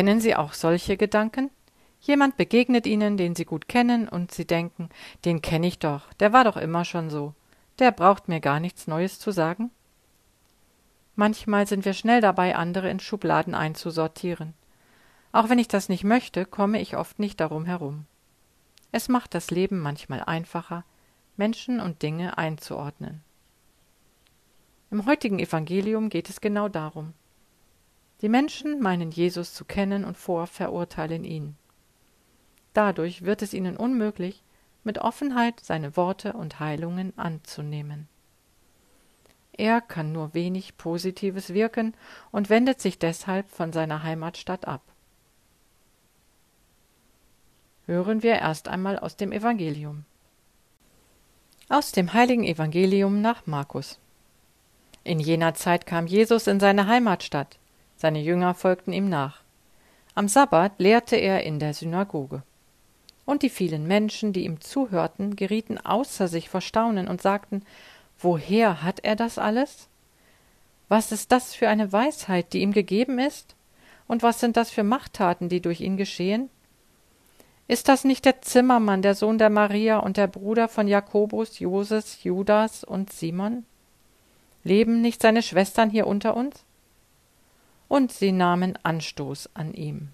Kennen Sie auch solche Gedanken? Jemand begegnet Ihnen, den Sie gut kennen, und Sie denken, den kenne ich doch, der war doch immer schon so, der braucht mir gar nichts Neues zu sagen? Manchmal sind wir schnell dabei, andere in Schubladen einzusortieren. Auch wenn ich das nicht möchte, komme ich oft nicht darum herum. Es macht das Leben manchmal einfacher, Menschen und Dinge einzuordnen. Im heutigen Evangelium geht es genau darum. Die Menschen meinen Jesus zu kennen und vorverurteilen ihn. Dadurch wird es ihnen unmöglich, mit Offenheit seine Worte und Heilungen anzunehmen. Er kann nur wenig Positives wirken und wendet sich deshalb von seiner Heimatstadt ab. Hören wir erst einmal aus dem Evangelium. Aus dem heiligen Evangelium nach Markus. In jener Zeit kam Jesus in seine Heimatstadt, seine Jünger folgten ihm nach. Am Sabbat lehrte er in der Synagoge. Und die vielen Menschen, die ihm zuhörten, gerieten außer sich vor Staunen und sagten Woher hat er das alles? Was ist das für eine Weisheit, die ihm gegeben ist? Und was sind das für Machttaten, die durch ihn geschehen? Ist das nicht der Zimmermann, der Sohn der Maria und der Bruder von Jakobus, Joses, Judas und Simon? Leben nicht seine Schwestern hier unter uns? Und sie nahmen Anstoß an ihm.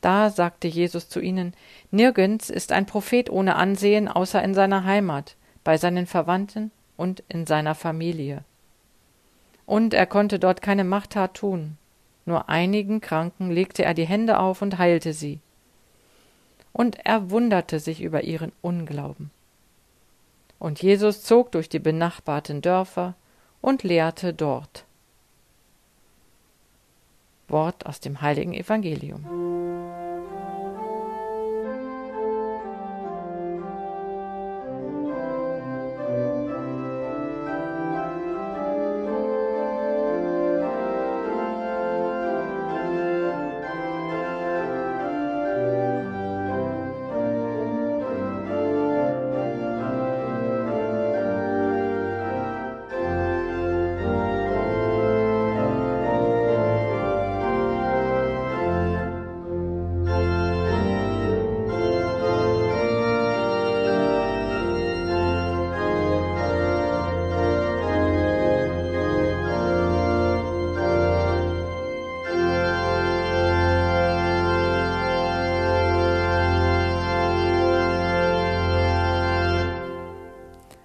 Da sagte Jesus zu ihnen Nirgends ist ein Prophet ohne Ansehen außer in seiner Heimat, bei seinen Verwandten und in seiner Familie. Und er konnte dort keine Machttat tun, nur einigen Kranken legte er die Hände auf und heilte sie. Und er wunderte sich über ihren Unglauben. Und Jesus zog durch die benachbarten Dörfer und lehrte dort. Wort aus dem heiligen Evangelium.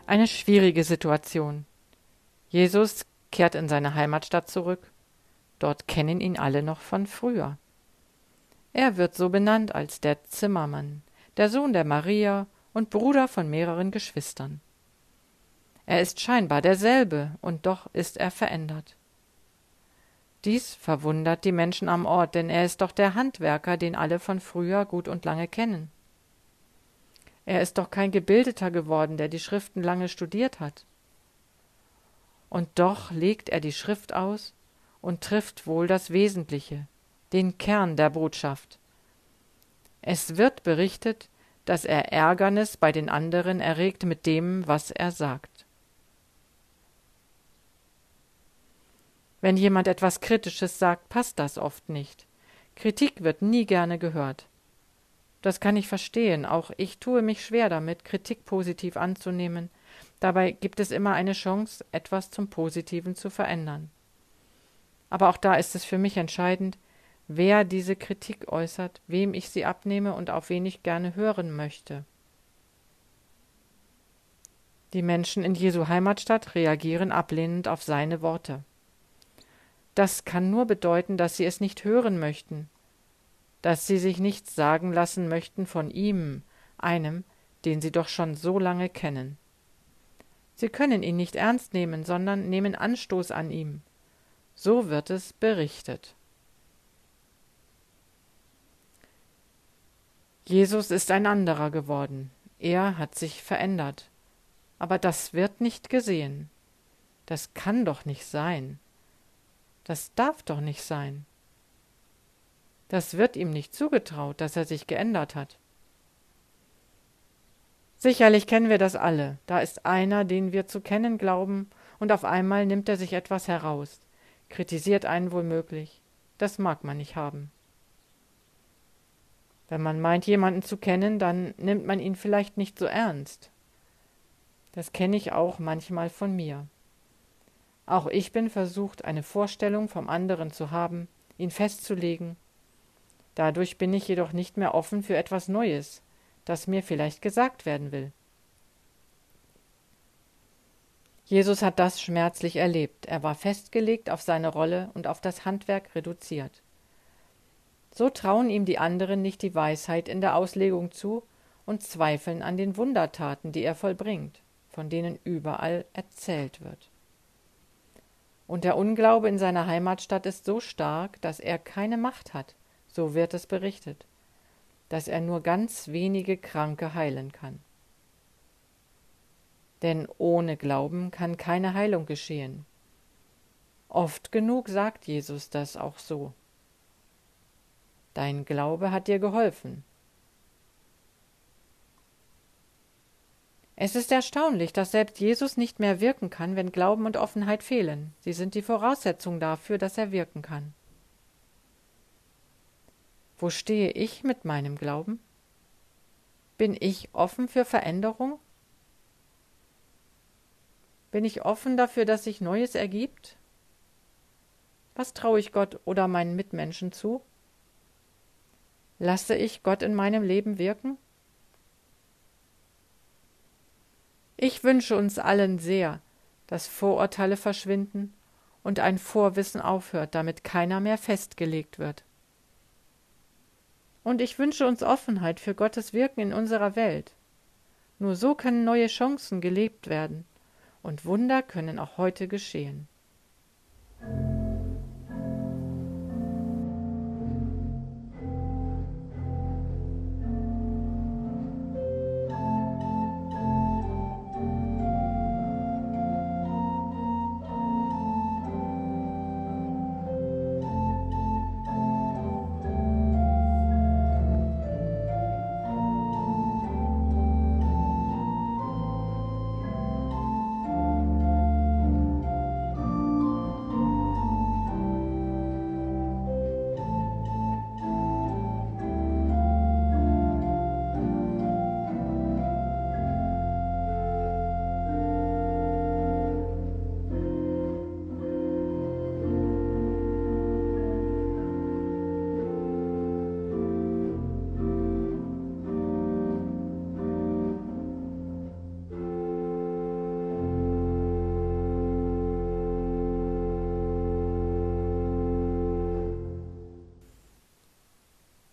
Eine schwierige Situation. Jesus kehrt in seine Heimatstadt zurück. Dort kennen ihn alle noch von früher. Er wird so benannt als der Zimmermann, der Sohn der Maria und Bruder von mehreren Geschwistern. Er ist scheinbar derselbe, und doch ist er verändert. Dies verwundert die Menschen am Ort, denn er ist doch der Handwerker, den alle von früher gut und lange kennen. Er ist doch kein Gebildeter geworden, der die Schriften lange studiert hat. Und doch legt er die Schrift aus und trifft wohl das Wesentliche, den Kern der Botschaft. Es wird berichtet, dass er Ärgernis bei den anderen erregt mit dem, was er sagt. Wenn jemand etwas Kritisches sagt, passt das oft nicht. Kritik wird nie gerne gehört. Das kann ich verstehen. Auch ich tue mich schwer damit, Kritik positiv anzunehmen. Dabei gibt es immer eine Chance, etwas zum Positiven zu verändern. Aber auch da ist es für mich entscheidend, wer diese Kritik äußert, wem ich sie abnehme und auf wen ich gerne hören möchte. Die Menschen in Jesu Heimatstadt reagieren ablehnend auf seine Worte. das kann nur bedeuten, dass sie es nicht hören möchten, dass sie sich nichts sagen lassen möchten von ihm, einem, den sie doch schon so lange kennen. Sie können ihn nicht ernst nehmen, sondern nehmen Anstoß an ihm. So wird es berichtet. Jesus ist ein anderer geworden. Er hat sich verändert. Aber das wird nicht gesehen. Das kann doch nicht sein. Das darf doch nicht sein. Das wird ihm nicht zugetraut, dass er sich geändert hat. Sicherlich kennen wir das alle. Da ist einer, den wir zu kennen glauben, und auf einmal nimmt er sich etwas heraus, kritisiert einen womöglich. Das mag man nicht haben. Wenn man meint, jemanden zu kennen, dann nimmt man ihn vielleicht nicht so ernst. Das kenne ich auch manchmal von mir. Auch ich bin versucht, eine Vorstellung vom anderen zu haben, ihn festzulegen. Dadurch bin ich jedoch nicht mehr offen für etwas Neues, das mir vielleicht gesagt werden will. Jesus hat das schmerzlich erlebt. Er war festgelegt auf seine Rolle und auf das Handwerk reduziert. So trauen ihm die anderen nicht die Weisheit in der Auslegung zu und zweifeln an den Wundertaten, die er vollbringt, von denen überall erzählt wird. Und der Unglaube in seiner Heimatstadt ist so stark, dass er keine Macht hat, so wird es berichtet, dass er nur ganz wenige Kranke heilen kann. Denn ohne Glauben kann keine Heilung geschehen. Oft genug sagt Jesus das auch so. Dein Glaube hat dir geholfen, Es ist erstaunlich, dass selbst Jesus nicht mehr wirken kann, wenn Glauben und Offenheit fehlen. Sie sind die Voraussetzung dafür, dass er wirken kann. Wo stehe ich mit meinem Glauben? Bin ich offen für Veränderung? Bin ich offen dafür, dass sich Neues ergibt? Was traue ich Gott oder meinen Mitmenschen zu? Lasse ich Gott in meinem Leben wirken? Ich wünsche uns allen sehr, dass Vorurteile verschwinden und ein Vorwissen aufhört, damit keiner mehr festgelegt wird. Und ich wünsche uns Offenheit für Gottes Wirken in unserer Welt. Nur so können neue Chancen gelebt werden, und Wunder können auch heute geschehen.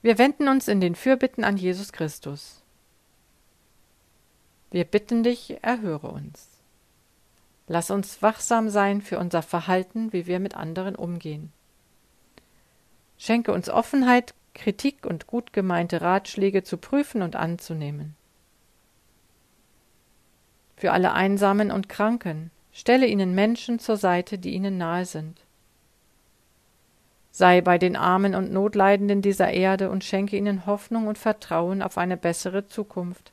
Wir wenden uns in den Fürbitten an Jesus Christus. Wir bitten dich, erhöre uns. Lass uns wachsam sein für unser Verhalten, wie wir mit anderen umgehen. Schenke uns Offenheit, Kritik und gut gemeinte Ratschläge zu prüfen und anzunehmen. Für alle Einsamen und Kranken stelle ihnen Menschen zur Seite, die ihnen nahe sind sei bei den Armen und Notleidenden dieser Erde und schenke ihnen Hoffnung und Vertrauen auf eine bessere Zukunft.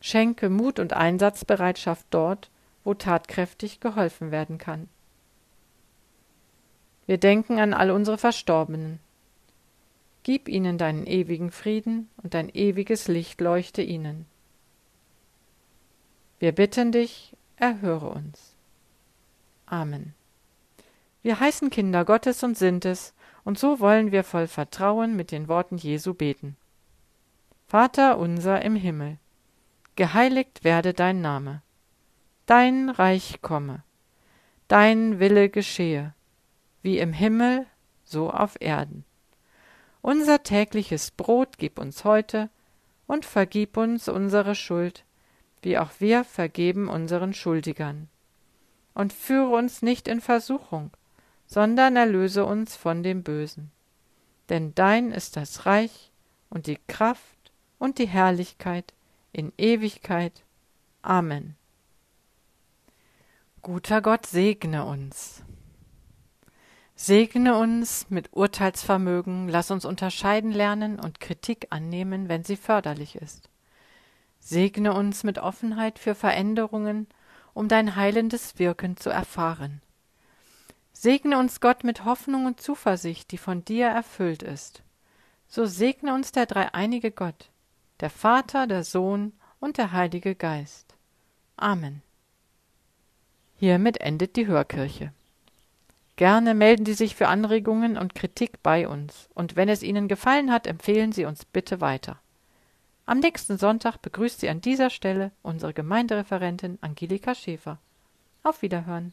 Schenke Mut und Einsatzbereitschaft dort, wo tatkräftig geholfen werden kann. Wir denken an all unsere Verstorbenen. Gib ihnen deinen ewigen Frieden und dein ewiges Licht leuchte ihnen. Wir bitten dich, erhöre uns. Amen. Wir heißen Kinder Gottes und sind es, und so wollen wir voll Vertrauen mit den Worten Jesu beten. Vater unser im Himmel, geheiligt werde dein Name, dein Reich komme, dein Wille geschehe, wie im Himmel, so auf Erden. Unser tägliches Brot gib uns heute und vergib uns unsere Schuld, wie auch wir vergeben unseren Schuldigern. Und führe uns nicht in Versuchung, sondern erlöse uns von dem Bösen. Denn dein ist das Reich und die Kraft und die Herrlichkeit in Ewigkeit. Amen. Guter Gott, segne uns. Segne uns mit Urteilsvermögen, lass uns unterscheiden lernen und Kritik annehmen, wenn sie förderlich ist. Segne uns mit Offenheit für Veränderungen, um dein heilendes Wirken zu erfahren. Segne uns Gott mit Hoffnung und Zuversicht, die von dir erfüllt ist. So segne uns der dreieinige Gott, der Vater, der Sohn und der Heilige Geist. Amen. Hiermit endet die Hörkirche. Gerne melden Sie sich für Anregungen und Kritik bei uns, und wenn es Ihnen gefallen hat, empfehlen Sie uns bitte weiter. Am nächsten Sonntag begrüßt Sie an dieser Stelle unsere Gemeindereferentin Angelika Schäfer. Auf Wiederhören.